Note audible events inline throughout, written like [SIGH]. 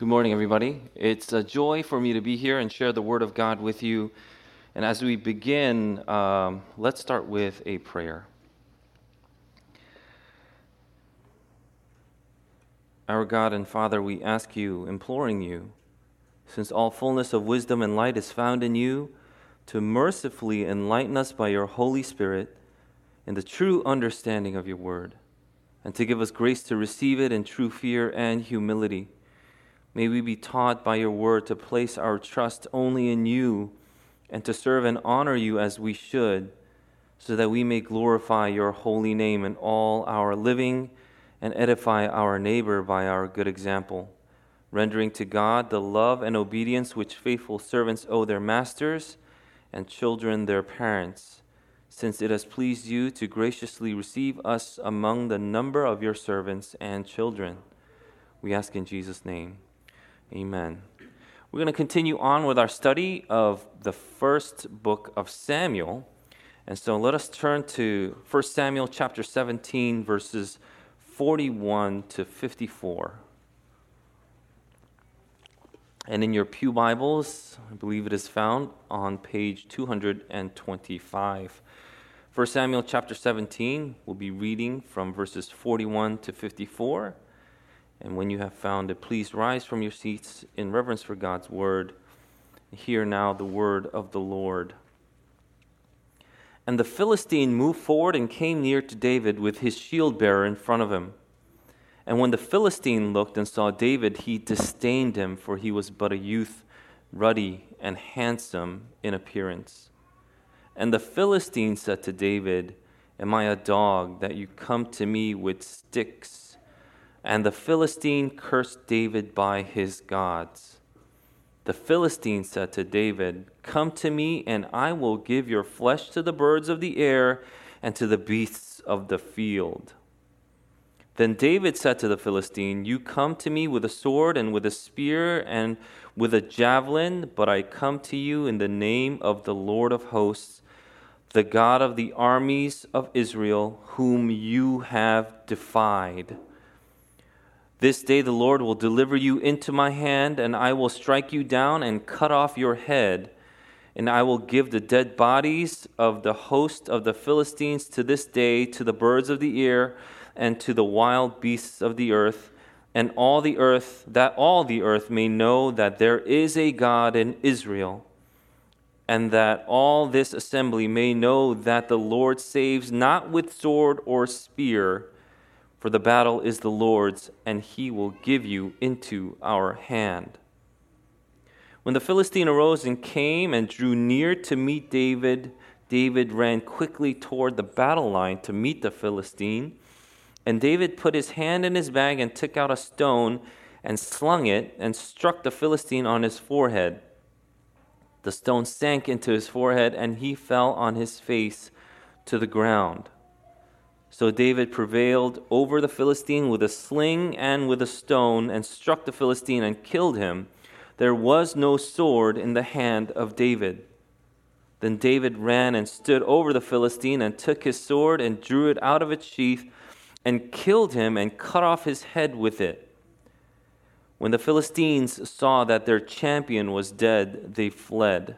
Good morning, everybody. It's a joy for me to be here and share the Word of God with you. And as we begin, um, let's start with a prayer. Our God and Father, we ask you, imploring you, since all fullness of wisdom and light is found in you, to mercifully enlighten us by your Holy Spirit in the true understanding of your Word, and to give us grace to receive it in true fear and humility May we be taught by your word to place our trust only in you and to serve and honor you as we should, so that we may glorify your holy name in all our living and edify our neighbor by our good example, rendering to God the love and obedience which faithful servants owe their masters and children their parents, since it has pleased you to graciously receive us among the number of your servants and children. We ask in Jesus' name. Amen. We're going to continue on with our study of the first book of Samuel. And so let us turn to 1 Samuel chapter 17, verses 41 to 54. And in your Pew Bibles, I believe it is found on page 225. 1 Samuel chapter 17, we'll be reading from verses 41 to 54. And when you have found it, please rise from your seats in reverence for God's word. Hear now the word of the Lord. And the Philistine moved forward and came near to David with his shield bearer in front of him. And when the Philistine looked and saw David, he disdained him, for he was but a youth, ruddy and handsome in appearance. And the Philistine said to David, Am I a dog that you come to me with sticks? And the Philistine cursed David by his gods. The Philistine said to David, Come to me, and I will give your flesh to the birds of the air and to the beasts of the field. Then David said to the Philistine, You come to me with a sword and with a spear and with a javelin, but I come to you in the name of the Lord of hosts, the God of the armies of Israel, whom you have defied. This day the Lord will deliver you into my hand, and I will strike you down and cut off your head. And I will give the dead bodies of the host of the Philistines to this day to the birds of the air and to the wild beasts of the earth, and all the earth, that all the earth may know that there is a God in Israel, and that all this assembly may know that the Lord saves not with sword or spear for the battle is the Lord's, and he will give you into our hand. When the Philistine arose and came and drew near to meet David, David ran quickly toward the battle line to meet the Philistine. And David put his hand in his bag and took out a stone and slung it and struck the Philistine on his forehead. The stone sank into his forehead, and he fell on his face to the ground. So David prevailed over the Philistine with a sling and with a stone, and struck the Philistine and killed him. There was no sword in the hand of David. Then David ran and stood over the Philistine, and took his sword and drew it out of its sheath, and killed him and cut off his head with it. When the Philistines saw that their champion was dead, they fled.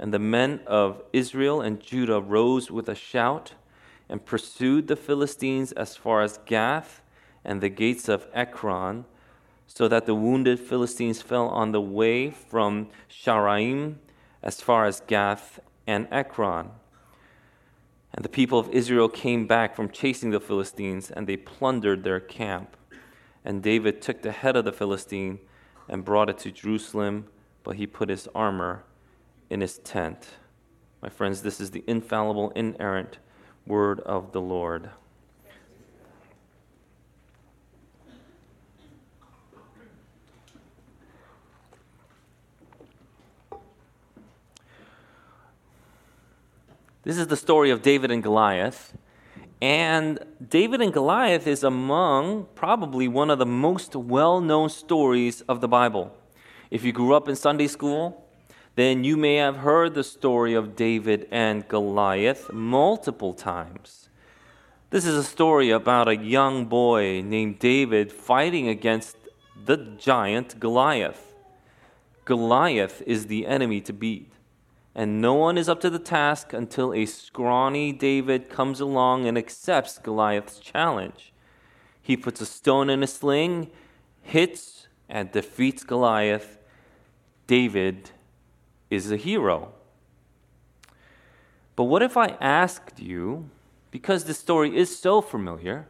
And the men of Israel and Judah rose with a shout and pursued the Philistines as far as Gath and the gates of Ekron, so that the wounded Philistines fell on the way from Shaaraim as far as Gath and Ekron. And the people of Israel came back from chasing the Philistines, and they plundered their camp. And David took the head of the Philistine and brought it to Jerusalem, but he put his armor in his tent. My friends, this is the infallible, inerrant, word of the Lord. This is the story of David and Goliath. And David and Goliath is among probably one of the most well known stories of the Bible. If you grew up in Sunday school, then you may have heard the story of David and Goliath multiple times. This is a story about a young boy named David fighting against the giant Goliath. Goliath is the enemy to beat. And no one is up to the task until a scrawny David comes along and accepts Goliath's challenge. He puts a stone in a sling, hits, and defeats Goliath. David is a hero. But what if I asked you, because this story is so familiar,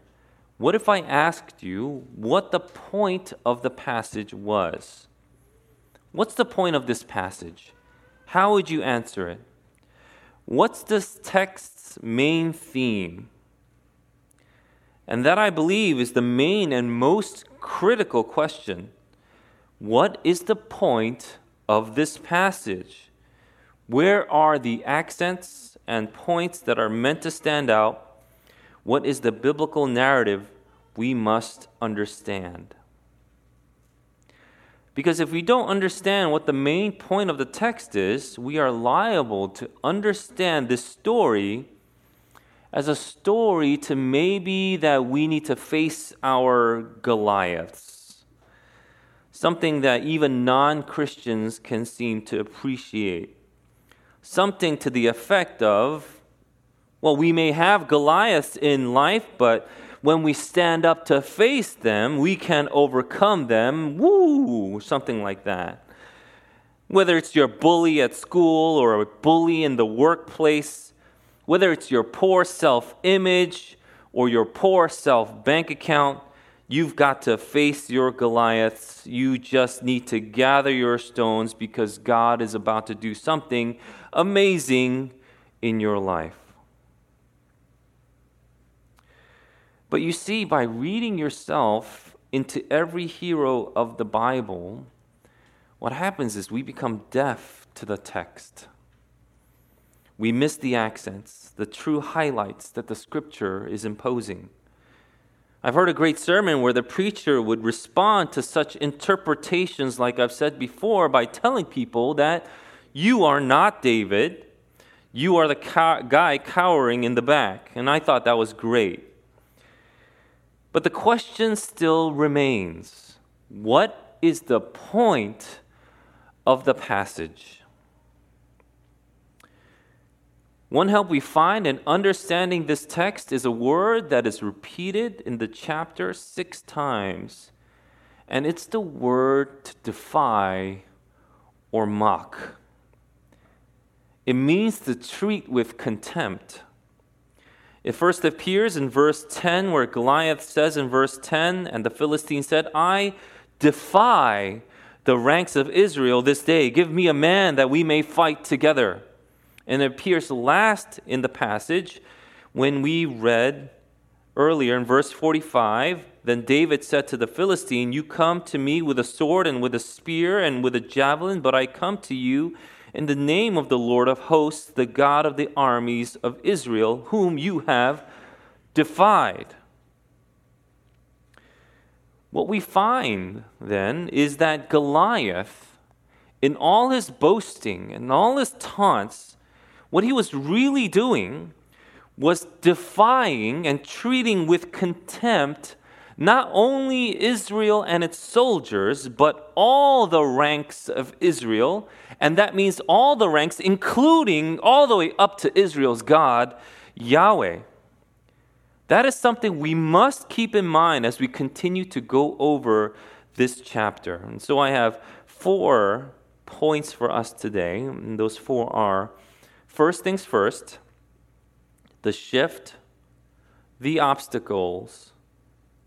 what if I asked you what the point of the passage was? What's the point of this passage? How would you answer it? What's this text's main theme? And that I believe is the main and most critical question. What is the point of this passage? Where are the accents and points that are meant to stand out? What is the biblical narrative we must understand? Because if we don't understand what the main point of the text is, we are liable to understand this story as a story to maybe that we need to face our Goliaths. Something that even non Christians can seem to appreciate. Something to the effect of, well, we may have Goliaths in life, but when we stand up to face them, we can overcome them. Woo! Something like that. Whether it's your bully at school or a bully in the workplace, whether it's your poor self image or your poor self bank account, you've got to face your Goliaths. You just need to gather your stones because God is about to do something amazing in your life. But you see, by reading yourself into every hero of the Bible, what happens is we become deaf to the text. We miss the accents, the true highlights that the scripture is imposing. I've heard a great sermon where the preacher would respond to such interpretations, like I've said before, by telling people that you are not David, you are the cow- guy cowering in the back. And I thought that was great. But the question still remains what is the point of the passage? One help we find in understanding this text is a word that is repeated in the chapter six times, and it's the word to defy or mock. It means to treat with contempt. It first appears in verse 10, where Goliath says in verse 10, and the Philistine said, I defy the ranks of Israel this day. Give me a man that we may fight together. And it appears last in the passage when we read earlier in verse 45 Then David said to the Philistine, You come to me with a sword and with a spear and with a javelin, but I come to you in the name of the Lord of hosts, the God of the armies of Israel, whom you have defied. What we find then is that Goliath, in all his boasting and all his taunts, what he was really doing was defying and treating with contempt not only Israel and its soldiers, but all the ranks of Israel. And that means all the ranks, including all the way up to Israel's God, Yahweh. That is something we must keep in mind as we continue to go over this chapter. And so I have four points for us today. And those four are first things first, the shift, the obstacles,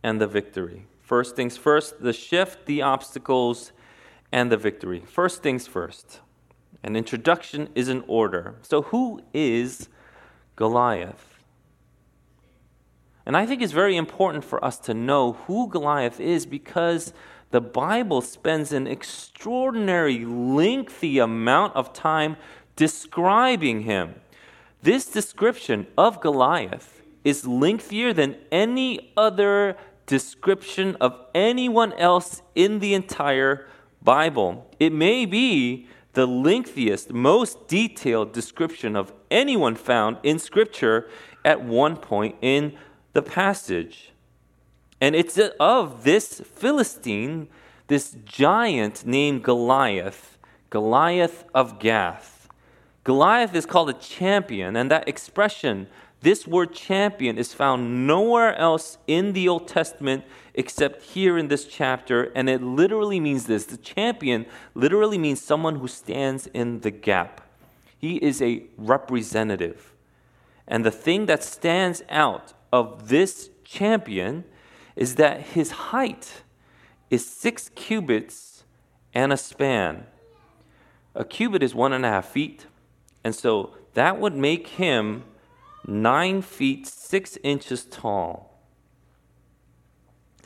and the victory. First things first, the shift, the obstacles, and the victory. First things first. An introduction is in order. So, who is Goliath? And I think it's very important for us to know who Goliath is because the Bible spends an extraordinary, lengthy amount of time describing him. This description of Goliath is lengthier than any other description of anyone else in the entire Bible. It may be the lengthiest, most detailed description of anyone found in Scripture at one point in the passage. And it's of this Philistine this giant named Goliath, Goliath of Gath. Goliath is called a champion, and that expression, this word champion, is found nowhere else in the Old Testament except here in this chapter, and it literally means this. The champion literally means someone who stands in the gap. He is a representative. And the thing that stands out of this champion is that his height is six cubits and a span. A cubit is one and a half feet, and so that would make him nine feet six inches tall.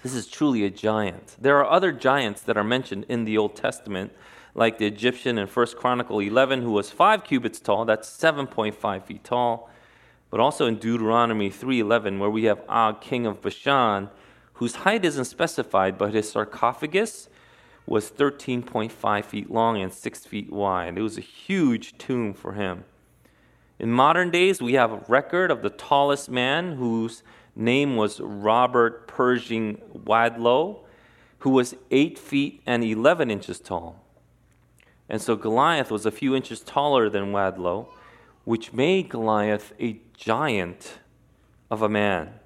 This is truly a giant. There are other giants that are mentioned in the Old Testament, like the Egyptian in 1 Chronicle 11, who was five cubits tall. That's 7.5 feet tall. But also in Deuteronomy 3:11, where we have Og, king of Bashan, whose height isn't specified, but his sarcophagus was 13.5 feet long and 6 feet wide. It was a huge tomb for him. In modern days, we have a record of the tallest man whose name was Robert Pershing Wadlow, who was 8 feet and 11 inches tall. And so Goliath was a few inches taller than Wadlow, which made Goliath a giant of a man.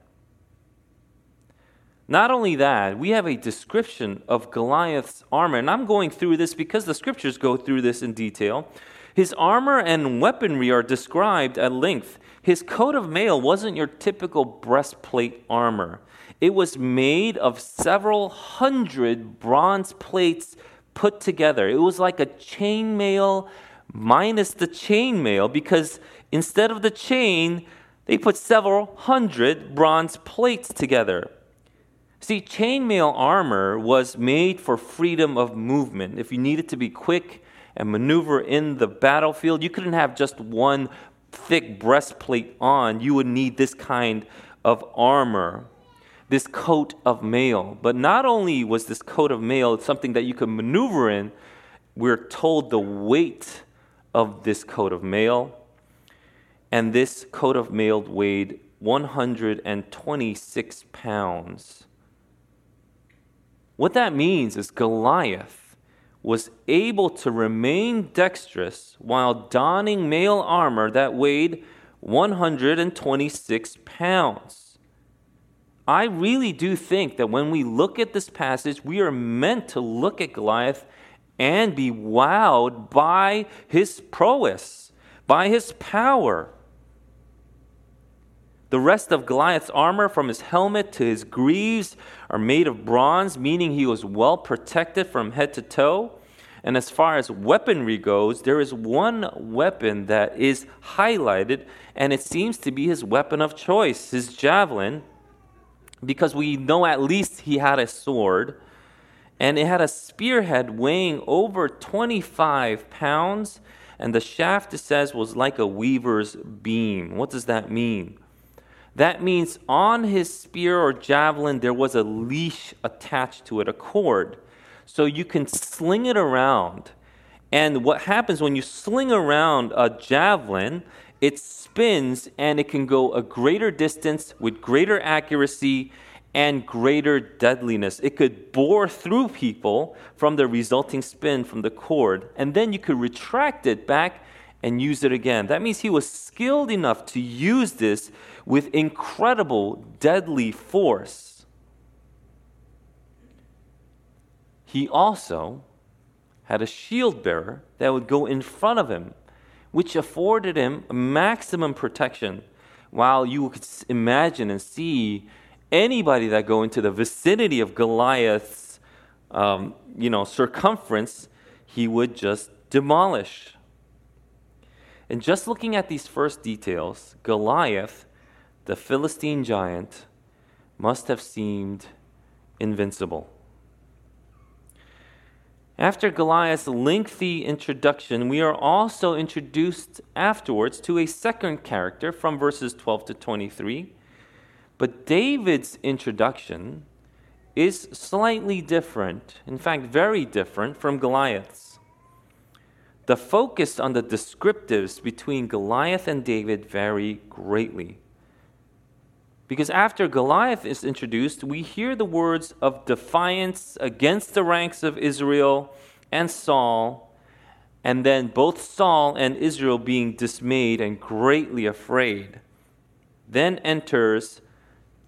Not only that, we have a description of Goliath's armor, and I'm going through this because the scriptures go through this in detail. His armor and weaponry are described at length. His coat of mail wasn't your typical breastplate armor, it was made of several hundred bronze plates put together. It was like a chainmail minus the chainmail because instead of the chain, they put several hundred bronze plates together. See, chainmail armor was made for freedom of movement. If you needed to be quick and maneuver in the battlefield, you couldn't have just one thick breastplate on. You would need this kind of armor, this coat of mail. But not only was this coat of mail something that you could maneuver in, we're told the weight of this coat of mail. And this coat of mail weighed 126 pounds. What that means is Goliath was able to remain dexterous while donning mail armor that weighed 126 pounds. I really do think that when we look at this passage, we are meant to look at Goliath and be wowed by his prowess, by his power. The rest of Goliath's armor, from his helmet to his greaves, are made of bronze, meaning he was well protected from head to toe. And as far as weaponry goes, there is one weapon that is highlighted, and it seems to be his weapon of choice, his javelin, because we know at least he had a sword, and it had a spearhead weighing over 25 pounds, and the shaft, it says, was like a weaver's beam. What does that mean? That means on his spear or javelin, there was a leash attached to it, a cord. So you can sling it around. And what happens when you sling around a javelin, it spins and it can go a greater distance with greater accuracy and greater deadliness. It could bore through people from the resulting spin from the cord, and then you could retract it back and use it again. That means he was skilled enough to use this with incredible, deadly force. He also had a shield bearer that would go in front of him, which afforded him maximum protection. While you could imagine and see anybody that go into the vicinity of Goliath's, um, you know, circumference, he would just demolish. And just looking at these first details, Goliath, the Philistine giant, must have seemed invincible. After Goliath's lengthy introduction, we are also introduced afterwards to a second character from verses 12 to 23. But David's introduction is slightly different, in fact, very different from Goliath's. The focus on the descriptives between Goliath and David vary greatly. Because after Goliath is introduced, we hear the words of defiance against the ranks of Israel and Saul, and then both Saul and Israel being dismayed and greatly afraid. Then enters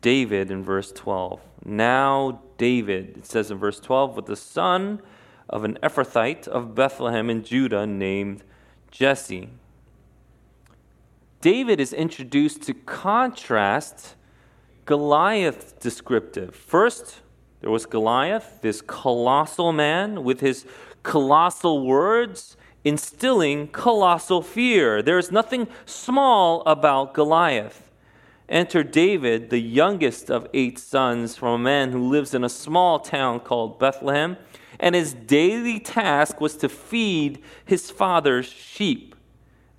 David in verse 12. Now, David, it says in verse 12, with the son of an Ephrathite of Bethlehem in Judah named Jesse. David is introduced to contrast Goliath's descriptive. First, there was Goliath, this colossal man with his colossal words instilling colossal fear. There is nothing small about Goliath. Enter David, the youngest of eight sons, from a man who lives in a small town called Bethlehem, and his daily task was to feed his father's sheep.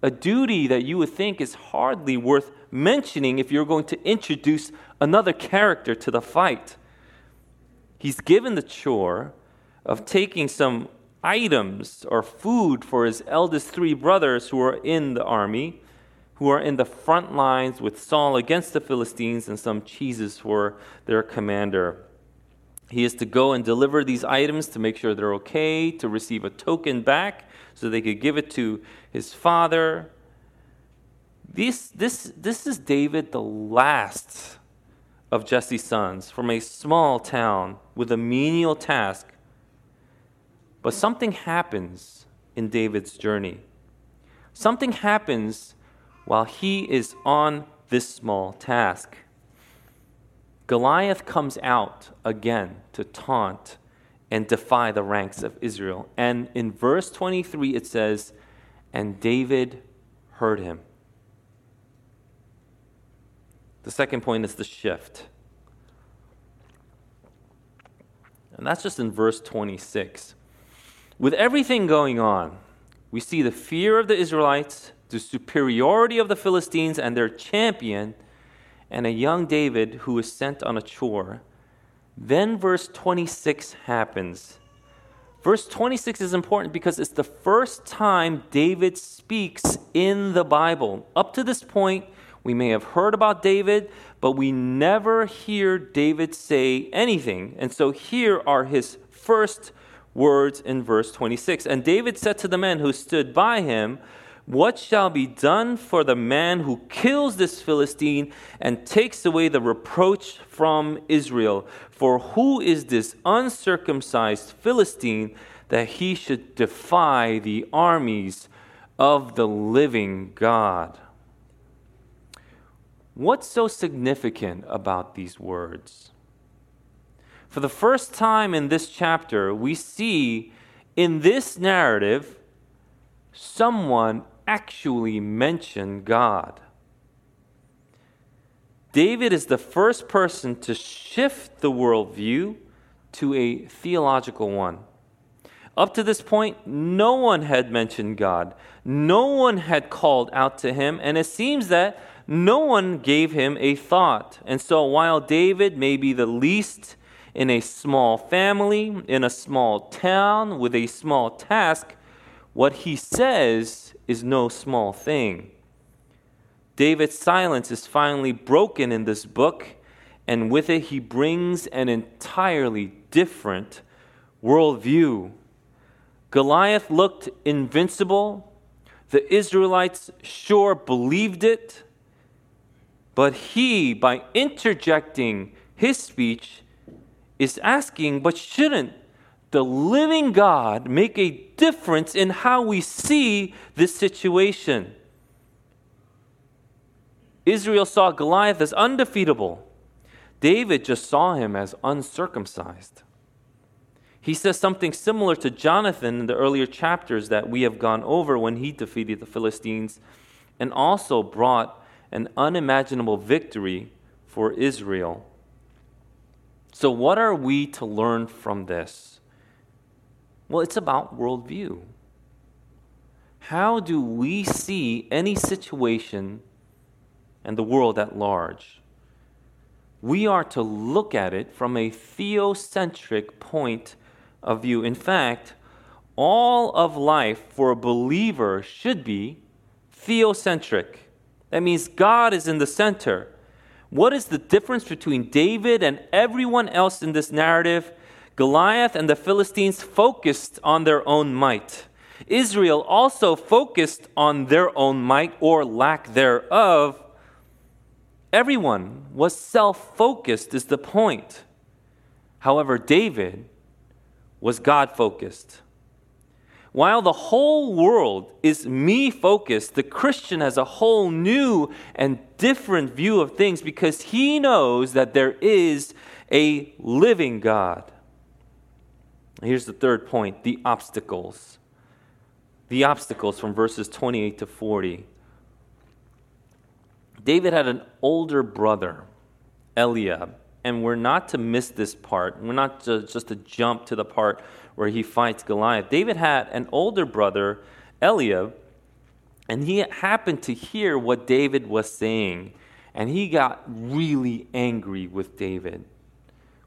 A duty that you would think is hardly worth mentioning if you're going to introduce another character to the fight. He's given the chore of taking some items or food for his eldest three brothers who are in the army who are in the front lines with Saul against the Philistines and some cheeses for their commander. He is to go and deliver these items to make sure they're okay, to receive a token back so they could give it to his father. This, this, this is David, the last of Jesse's sons, from a small town with a menial task. But something happens in David's journey. Something happens while he is on this small task. Goliath comes out again to taunt and defy the ranks of Israel. And in verse 23, it says, And David heard him. The second point is the shift. And that's just in verse 26. With everything going on, we see the fear of the Israelites the superiority of the Philistines and their champion, and a young David who is sent on a chore. Then verse 26 happens. Verse 26 is important because it's the first time David speaks in the Bible. Up to this point, we may have heard about David, but we never hear David say anything. And so here are his first words in verse 26. And David said to the men who stood by him, what shall be done for the man who kills this Philistine and takes away the reproach from Israel? For who is this uncircumcised Philistine that he should defy the armies of the living God? What's so significant about these words? For the first time in this chapter, we see in this narrative someone actually mention God. David is the first person to shift the worldview to a theological one. Up to this point, no one had mentioned God. No one had called out to him, and it seems that no one gave him a thought. And so, while David may be the least in a small family, in a small town, with a small task, what he says is no small thing. David's silence is finally broken in this book, and with it, he brings an entirely different worldview. Goliath looked invincible. The Israelites sure believed it. But he, by interjecting his speech, is asking, but shouldn't the living God make a difference in how we see this situation? Israel saw Goliath as undefeatable. David just saw him as uncircumcised. He says something similar to Jonathan in the earlier chapters that we have gone over when he defeated the Philistines and also brought an unimaginable victory for Israel. So, what are we to learn from this? Well, it's about worldview. How do we see any situation and the world at large? We are to look at it from a theocentric point of view. In fact, all of life for a believer should be theocentric. That means God is in the center. What is the difference between David and everyone else in this narrative? Goliath and the Philistines focused on their own might. Israel also focused on their own might or lack thereof. Everyone was self focused, is the point. However, David was God focused. While the whole world is me focused, the Christian has a whole new and different view of things because he knows that there is a living God. Here's the third point the obstacles. The obstacles from verses 28 to 40. David had an older brother, Eliab, and we're not to miss this part. We're not to, just to jump to the part where he fights Goliath. David had an older brother, Eliab, and he happened to hear what David was saying, and he got really angry with David.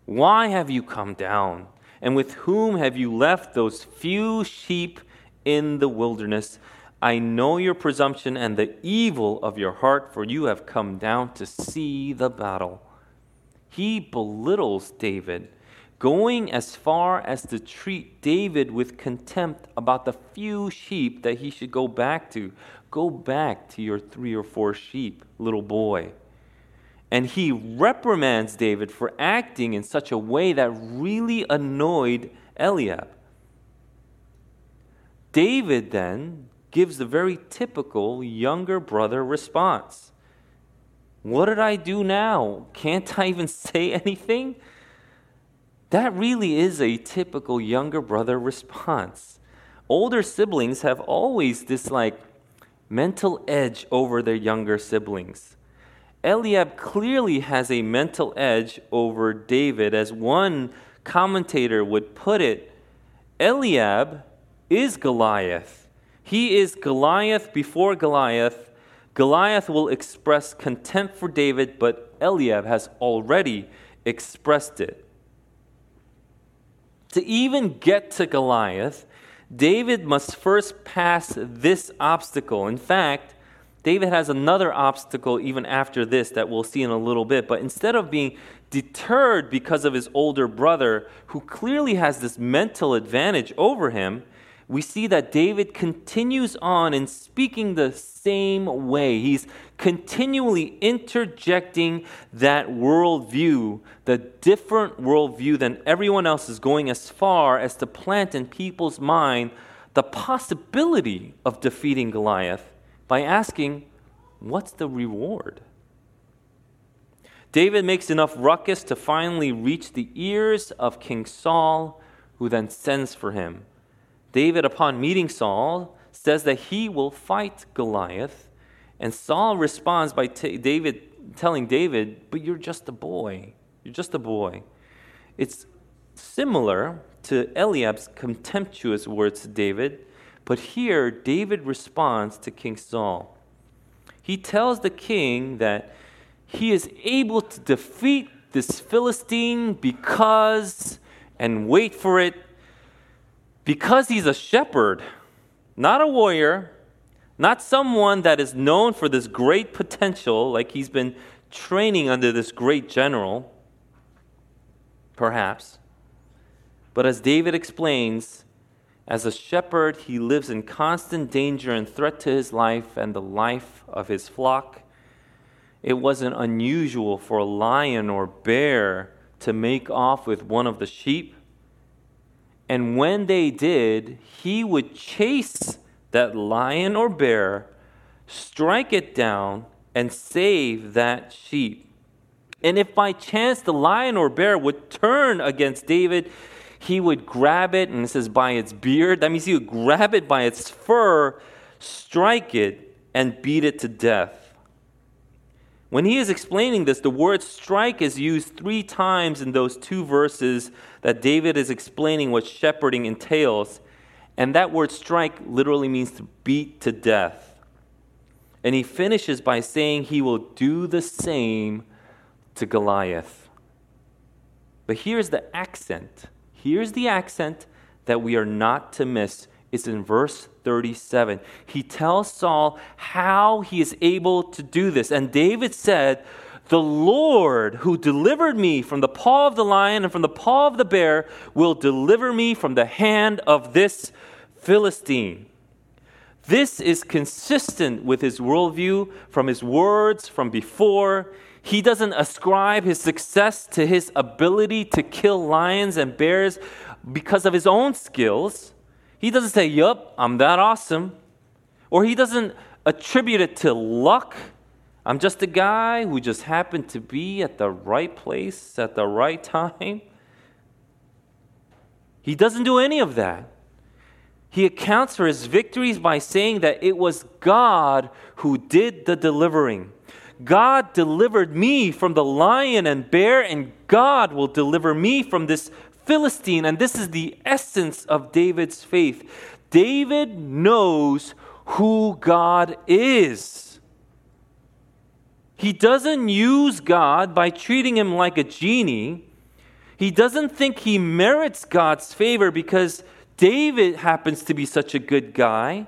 Why have you come down? And with whom have you left those few sheep in the wilderness? I know your presumption and the evil of your heart, for you have come down to see the battle. He belittles David, going as far as to treat David with contempt about the few sheep that he should go back to. Go back to your three or four sheep, little boy and he reprimands David for acting in such a way that really annoyed Eliab. David then gives the very typical younger brother response What did I do now? Can't I even [LAUGHS] say anything? That really is a typical younger brother response. Older siblings have always this like mental edge over their younger siblings. Eliab clearly has a mental edge over David. As one commentator would put it, Eliab is Goliath. He is Goliath before Goliath. Goliath will express contempt for David, but Eliab has already expressed it. To even get to Goliath, David must first pass this obstacle. In fact, David has another obstacle even after this that we'll see in a little bit. But instead of being deterred because of his older brother, who clearly has this mental advantage over him, we see that David continues on in speaking the same way. He's continually interjecting that worldview, the different worldview than everyone else is going as far as to plant in people's mind the possibility of defeating Goliath by asking, What's the reward? David makes enough ruckus to finally reach the ears of King Saul, who then sends for him. David, upon meeting Saul, says that he will fight Goliath, and Saul responds by t- David telling David, "But you're just a boy. You're just a boy." It's similar to Eliab's contemptuous words to David but here, David responds to King Saul. He tells the king that he is able to defeat this Philistine because, and wait for it, because he's a shepherd, not a warrior, not someone that is known for this great potential, like he's been training under this great general, perhaps. But as David explains, as a shepherd, he lives in constant danger and threat to his life and the life of his flock. It wasn't unusual for a lion or bear to make off with one of the sheep. And when they did, he would chase that lion or bear, strike it down, and save that sheep. And if by chance the lion or bear would turn against David, he would grab it, and it says by its beard. That means he would grab it by its fur, strike it, and beat it to death. When he is explaining this, the word strike is used three times in those two verses that David is explaining what shepherding entails. And that word strike literally means to beat to death. And he finishes by saying he will do the same to Goliath. But here's the accent Here's the accent that we are not to miss. It's in verse 37. He tells Saul how he is able to do this. And David said, The Lord who delivered me from the paw of the lion and from the paw of the bear will deliver me from the hand of this Philistine. This is consistent with his worldview from his words from before. He doesn't ascribe his success to his ability to kill lions and bears because of his own skills. He doesn't say, Yup, I'm that awesome. Or he doesn't attribute it to luck. I'm just a guy who just happened to be at the right place at the right time. He doesn't do any of that. He accounts for his victories by saying that it was God who did the delivering. God delivered me from the lion and bear, and God will deliver me from this Philistine. And this is the essence of David's faith. David knows who God is. He doesn't use God by treating him like a genie. He doesn't think he merits God's favor because David happens to be such a good guy.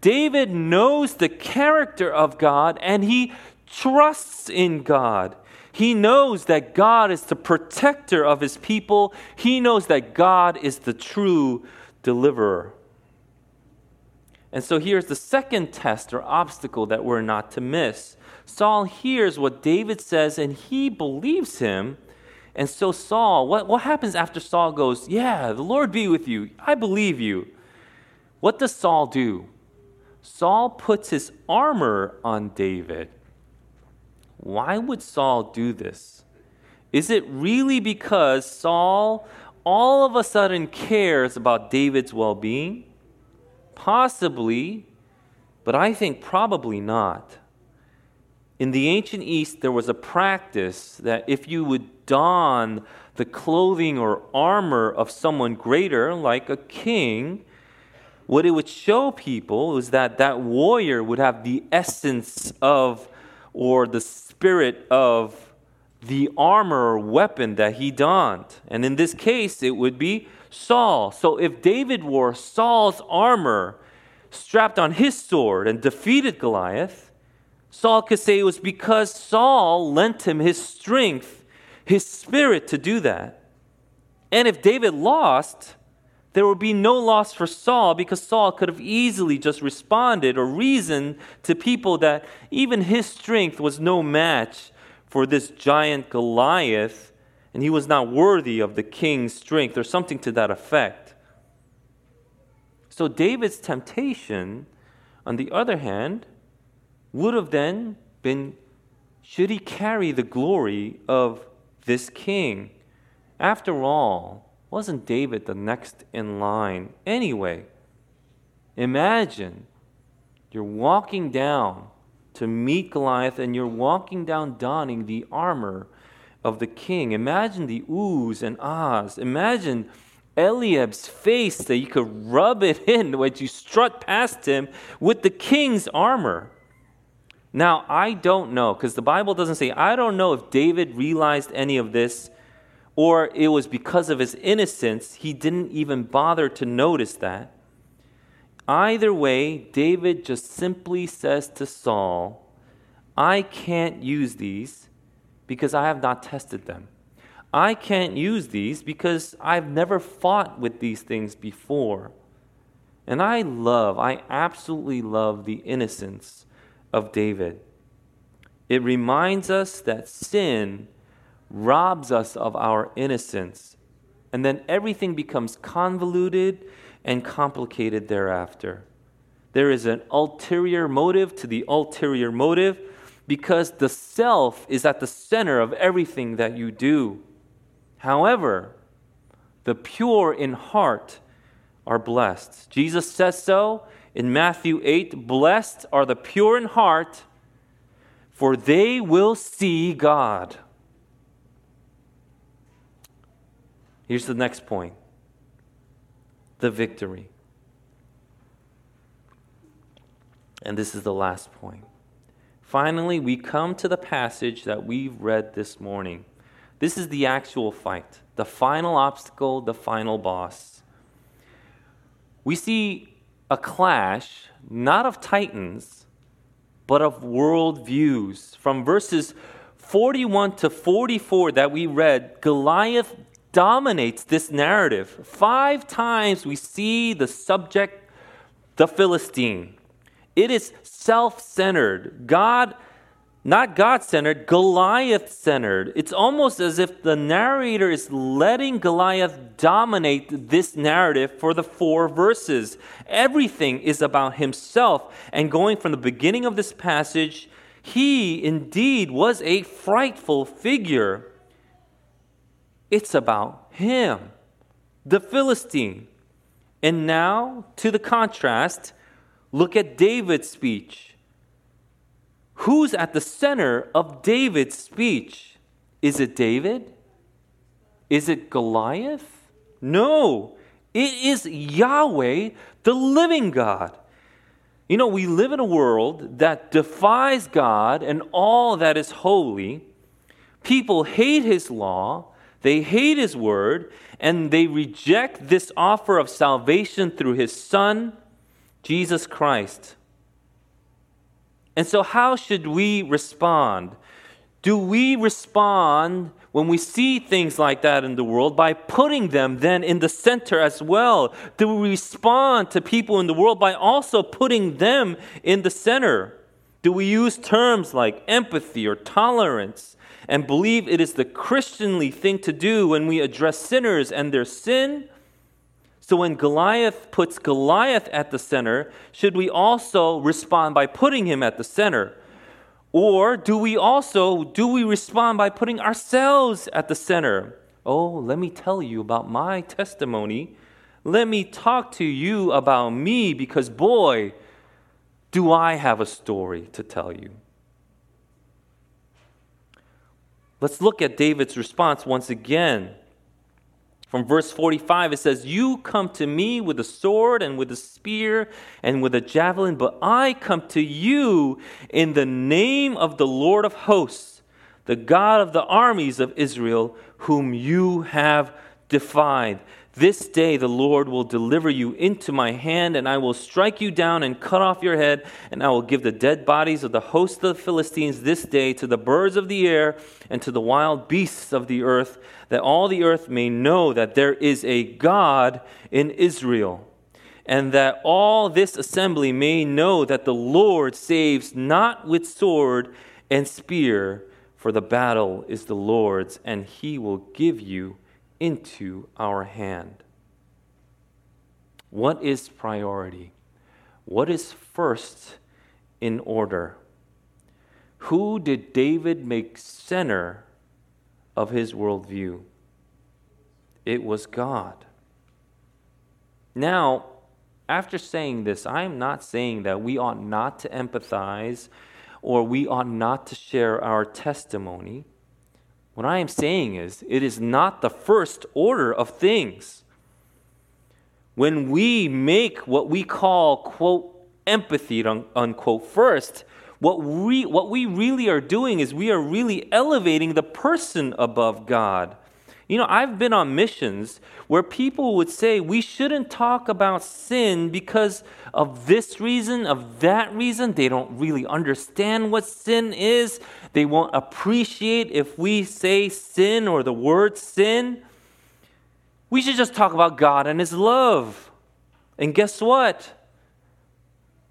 David knows the character of God and he trusts in God. He knows that God is the protector of his people. He knows that God is the true deliverer. And so here's the second test or obstacle that we're not to miss. Saul hears what David says and he believes him. And so, Saul, what, what happens after Saul goes, Yeah, the Lord be with you. I believe you. What does Saul do? Saul puts his armor on David. Why would Saul do this? Is it really because Saul all of a sudden cares about David's well being? Possibly, but I think probably not. In the ancient East, there was a practice that if you would don the clothing or armor of someone greater, like a king, what it would show people was that that warrior would have the essence of or the spirit of the armor or weapon that he donned. And in this case, it would be Saul. So if David wore Saul's armor strapped on his sword and defeated Goliath, Saul could say it was because Saul lent him his strength, his spirit to do that. And if David lost, there would be no loss for Saul because Saul could have easily just responded or reasoned to people that even his strength was no match for this giant Goliath and he was not worthy of the king's strength or something to that effect. So David's temptation, on the other hand, would have then been should he carry the glory of this king? After all, wasn't David the next in line anyway? Imagine you're walking down to meet Goliath and you're walking down donning the armor of the king. Imagine the oohs and ahs. Imagine Eliab's face that you could rub it [LAUGHS] in when you strut past him with the king's armor. Now, I don't know, because the Bible doesn't say, I don't know if David realized any of this or it was because of his innocence, he didn't even bother to notice that. Either way, David just simply says to Saul, I can't use these because I have not tested them. I can't use these because I've never fought with these things before. And I love, I absolutely love the innocence of David. It reminds us that sin robs us of our innocence, and then everything becomes convoluted and complicated thereafter. There is an ulterior motive to the ulterior motive because the self is at the center of everything that you do. However, the pure in heart are blessed. Jesus says so in Matthew 8 Blessed are the pure in heart, for they will see God. Here's the next point the victory. And this is the last point. Finally, we come to the passage that we've read this morning. This is the actual fight, the final obstacle, the final boss. We see a clash, not of titans, but of world views. From verses 41 to 44 that we read, Goliath dominates this narrative. Five times we see the subject, the Philistine. It is self centered. God not God centered, Goliath centered. It's almost as if the narrator is letting Goliath dominate this narrative for the four verses. Everything is about himself. And going from the beginning of this passage, he indeed was a frightful figure. It's about him, the Philistine. And now, to the contrast, look at David's speech. Who's at the center of David's speech? Is it David? Is it Goliath? No, it is Yahweh, the living God. You know, we live in a world that defies God and all that is holy. People hate His law, they hate His word, and they reject this offer of salvation through His Son, Jesus Christ. And so, how should we respond? Do we respond when we see things like that in the world by putting them then in the center as well? Do we respond to people in the world by also putting them in the center? Do we use terms like empathy or tolerance and believe it is the Christianly thing to do when we address sinners and their sin? So when Goliath puts Goliath at the center, should we also respond by putting him at the center? Or do we also do we respond by putting ourselves at the center? Oh, let me tell you about my testimony. Let me talk to you about me because boy, do I have a story to tell you. Let's look at David's response once again. From verse 45, it says, You come to me with a sword and with a spear and with a javelin, but I come to you in the name of the Lord of hosts, the God of the armies of Israel, whom you have defied. This day the Lord will deliver you into my hand, and I will strike you down and cut off your head, and I will give the dead bodies of the host of the Philistines this day to the birds of the air and to the wild beasts of the earth, that all the earth may know that there is a God in Israel, and that all this assembly may know that the Lord saves not with sword and spear, for the battle is the Lord's, and he will give you into our hand. What is priority? What is first in order? Who did David make center of his worldview? It was God. Now, after saying this, I am not saying that we ought not to empathize or we ought not to share our testimony. What I am saying is, it is not the first order of things. When we make what we call, quote, empathy, unquote, first, what we, what we really are doing is we are really elevating the person above God. You know, I've been on missions where people would say we shouldn't talk about sin because of this reason, of that reason. They don't really understand what sin is. They won't appreciate if we say sin or the word sin. We should just talk about God and His love. And guess what?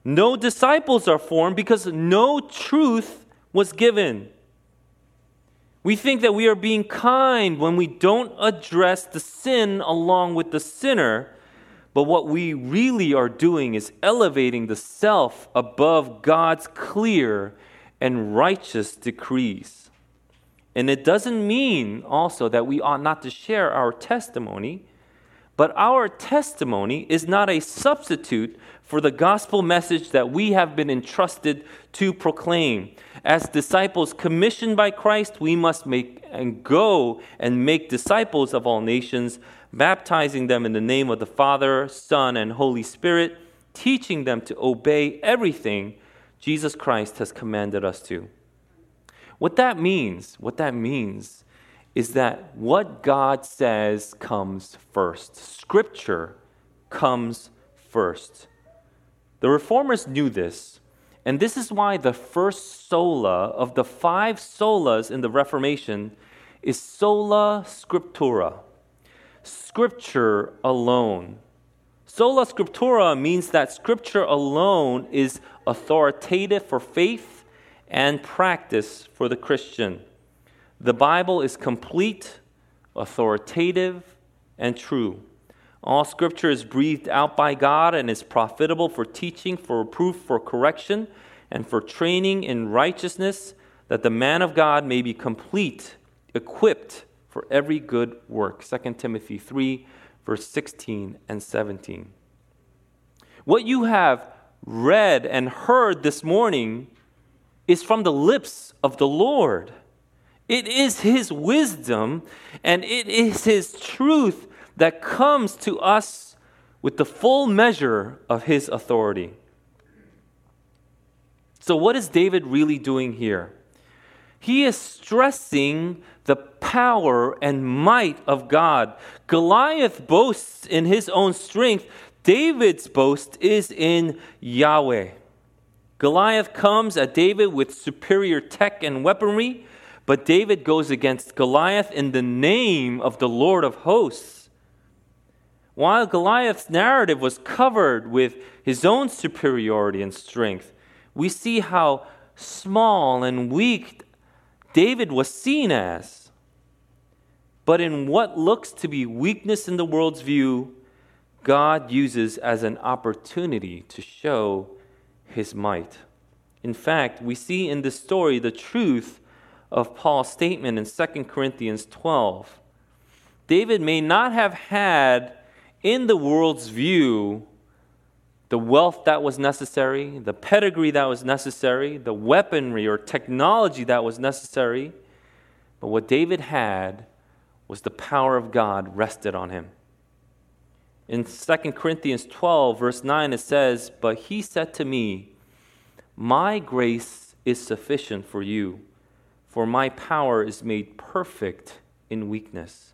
No disciples are formed because no truth was given. We think that we are being kind when we don't address the sin along with the sinner, but what we really are doing is elevating the self above God's clear and righteous decrees. And it doesn't mean also that we ought not to share our testimony, but our testimony is not a substitute for the gospel message that we have been entrusted to proclaim. As disciples commissioned by Christ, we must make and go and make disciples of all nations, baptizing them in the name of the Father, Son, and Holy Spirit, teaching them to obey everything Jesus Christ has commanded us to. What that means, what that means is that what God says comes first. Scripture comes first. The reformers knew this And this is why the first sola of the five solas in the Reformation is sola scriptura, scripture alone. Sola scriptura means that scripture alone is authoritative for faith and practice for the Christian. The Bible is complete, authoritative, and true. All scripture is breathed out by God and is profitable for teaching, for reproof, for correction, and for training in righteousness, that the man of God may be complete, equipped for every good work. 2 Timothy 3, verse 16 and 17. What you have read and heard this morning is from the lips of the Lord. It is His wisdom and it is His truth that comes to us with the full measure of His authority. So, what is David really doing here? He is stressing the power and might of God. Goliath boasts in his own strength, David's boast is in Yahweh. Goliath comes at David with superior tech and weaponry, but David goes against Goliath in the name of the Lord of hosts. While Goliath's narrative was covered with his own superiority and strength, we see how small and weak David was seen as. But in what looks to be weakness in the world's view, God uses as an opportunity to show his might. In fact, we see in this story the truth of Paul's statement in 2 Corinthians 12. David may not have had, in the world's view, the wealth that was necessary, the pedigree that was necessary, the weaponry or technology that was necessary, but what David had was the power of God rested on him. In 2 Corinthians 12, verse 9, it says, But he said to me, My grace is sufficient for you, for my power is made perfect in weakness.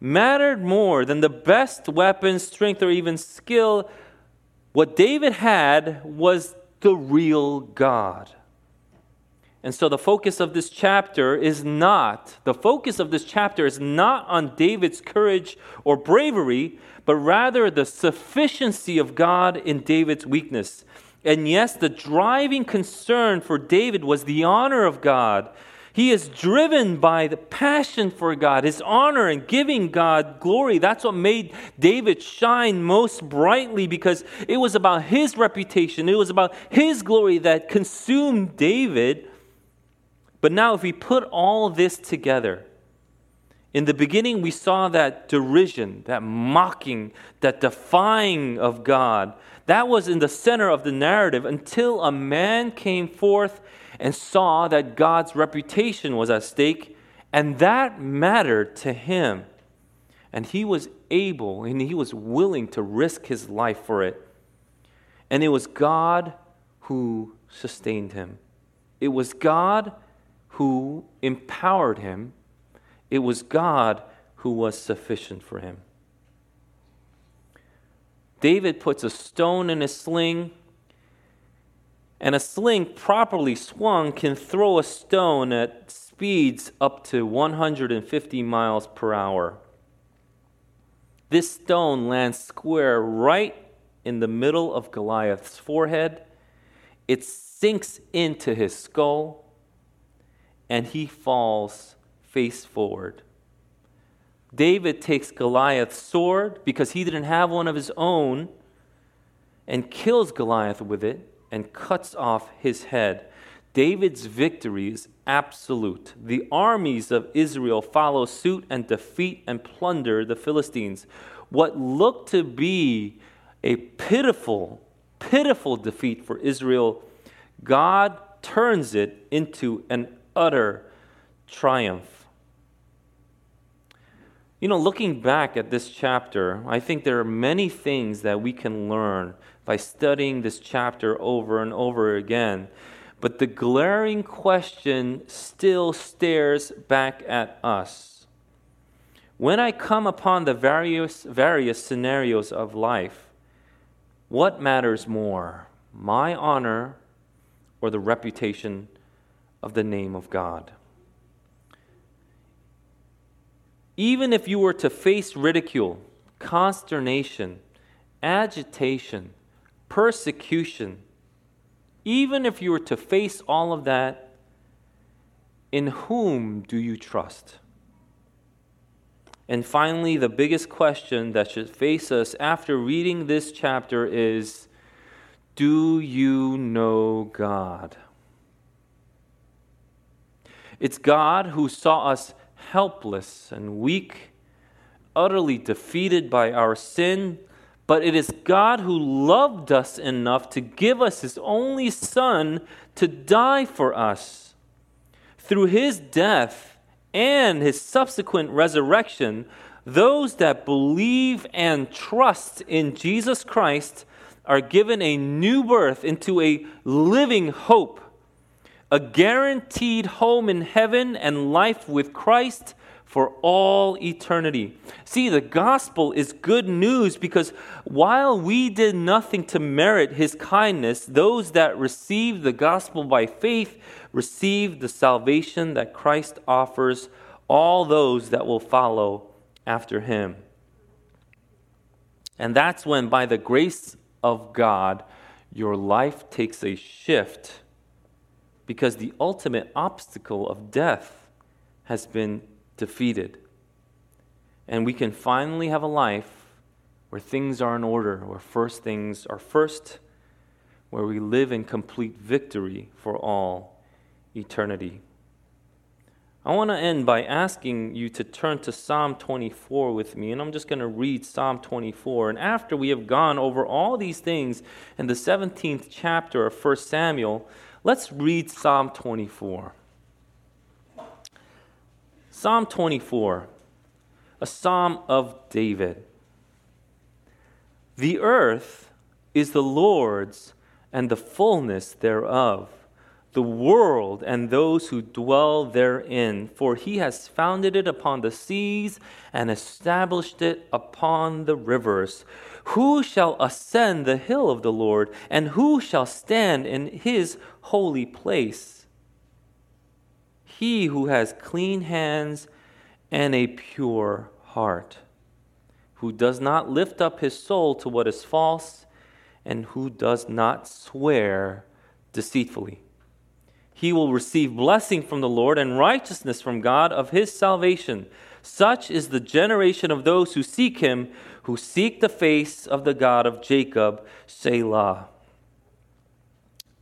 mattered more than the best weapon, strength, or even skill, what David had was the real God. And so the focus of this chapter is not, the focus of this chapter is not on David's courage or bravery, but rather the sufficiency of God in David's weakness. And yes, the driving concern for David was the honor of God. He is driven by the passion for God, his honor, and giving God glory. That's what made David shine most brightly because it was about his reputation, it was about his glory that consumed David. But now, if we put all this together, in the beginning, we saw that derision, that mocking, that defying of God. That was in the center of the narrative until a man came forth and saw that God's reputation was at stake, and that mattered to him. And he was able and he was willing to risk his life for it. And it was God who sustained him. It was God who empowered him it was God who was sufficient for him. David puts a stone in a sling, and a sling properly swung can throw a stone at speeds up to 150 miles per hour. This stone lands square right in the middle of Goliath's forehead. It sinks into his skull, and he falls face forward. David takes Goliath's sword because he didn't have one of his own and kills Goliath with it and cuts off his head. David's victory is absolute. The armies of Israel follow suit and defeat and plunder the Philistines. What looked to be a pitiful, pitiful defeat for Israel, God turns it into an utter triumph. You know, looking back at this chapter, I think there are many things that we can learn by studying this chapter over and over again. But the glaring question still stares back at us. When I come upon the various, various scenarios of life, what matters more, my honor or the reputation of the name of God? Even if you were to face ridicule, consternation, agitation, persecution, even if you were to face all of that, in whom do you trust? And finally, the biggest question that should face us after reading this chapter is Do you know God? It's God who saw us helpless and weak, utterly defeated by our sin, but it is God who loved us enough to give us His only Son to die for us. Through His death and His subsequent resurrection, those that believe and trust in Jesus Christ are given a new birth into a living hope a guaranteed home in heaven and life with Christ for all eternity. See, the gospel is good news because while we did nothing to merit his kindness, those that received the gospel by faith received the salvation that Christ offers all those that will follow after him. And that's when, by the grace of God, your life takes a shift because the ultimate obstacle of death has been defeated. And we can finally have a life where things are in order, where first things are first, where we live in complete victory for all eternity. I want to end by asking you to turn to Psalm 24 with me, and I'm just going to read Psalm 24. And after we have gone over all these things in the 17th chapter of 1 Samuel, Let's read Psalm 24. Psalm 24, a psalm of David. The earth is the Lord's and the fullness thereof, the world and those who dwell therein. For he has founded it upon the seas and established it upon the rivers. Who shall ascend the hill of the Lord, and who shall stand in his holy place? He who has clean hands and a pure heart, who does not lift up his soul to what is false, and who does not swear deceitfully. He will receive blessing from the Lord and righteousness from God of his salvation. Such is the generation of those who seek him who seek the face of the God of Jacob, Selah.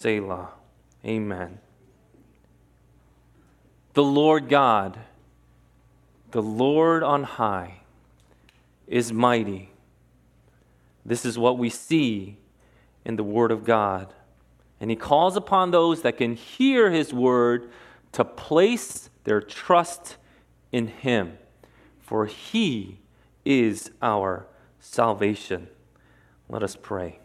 Selah. Amen. The Lord God, the Lord on high, is mighty. This is what we see in the Word of God. And He calls upon those that can hear His Word to place their trust in Him, for He is our salvation. Let us pray.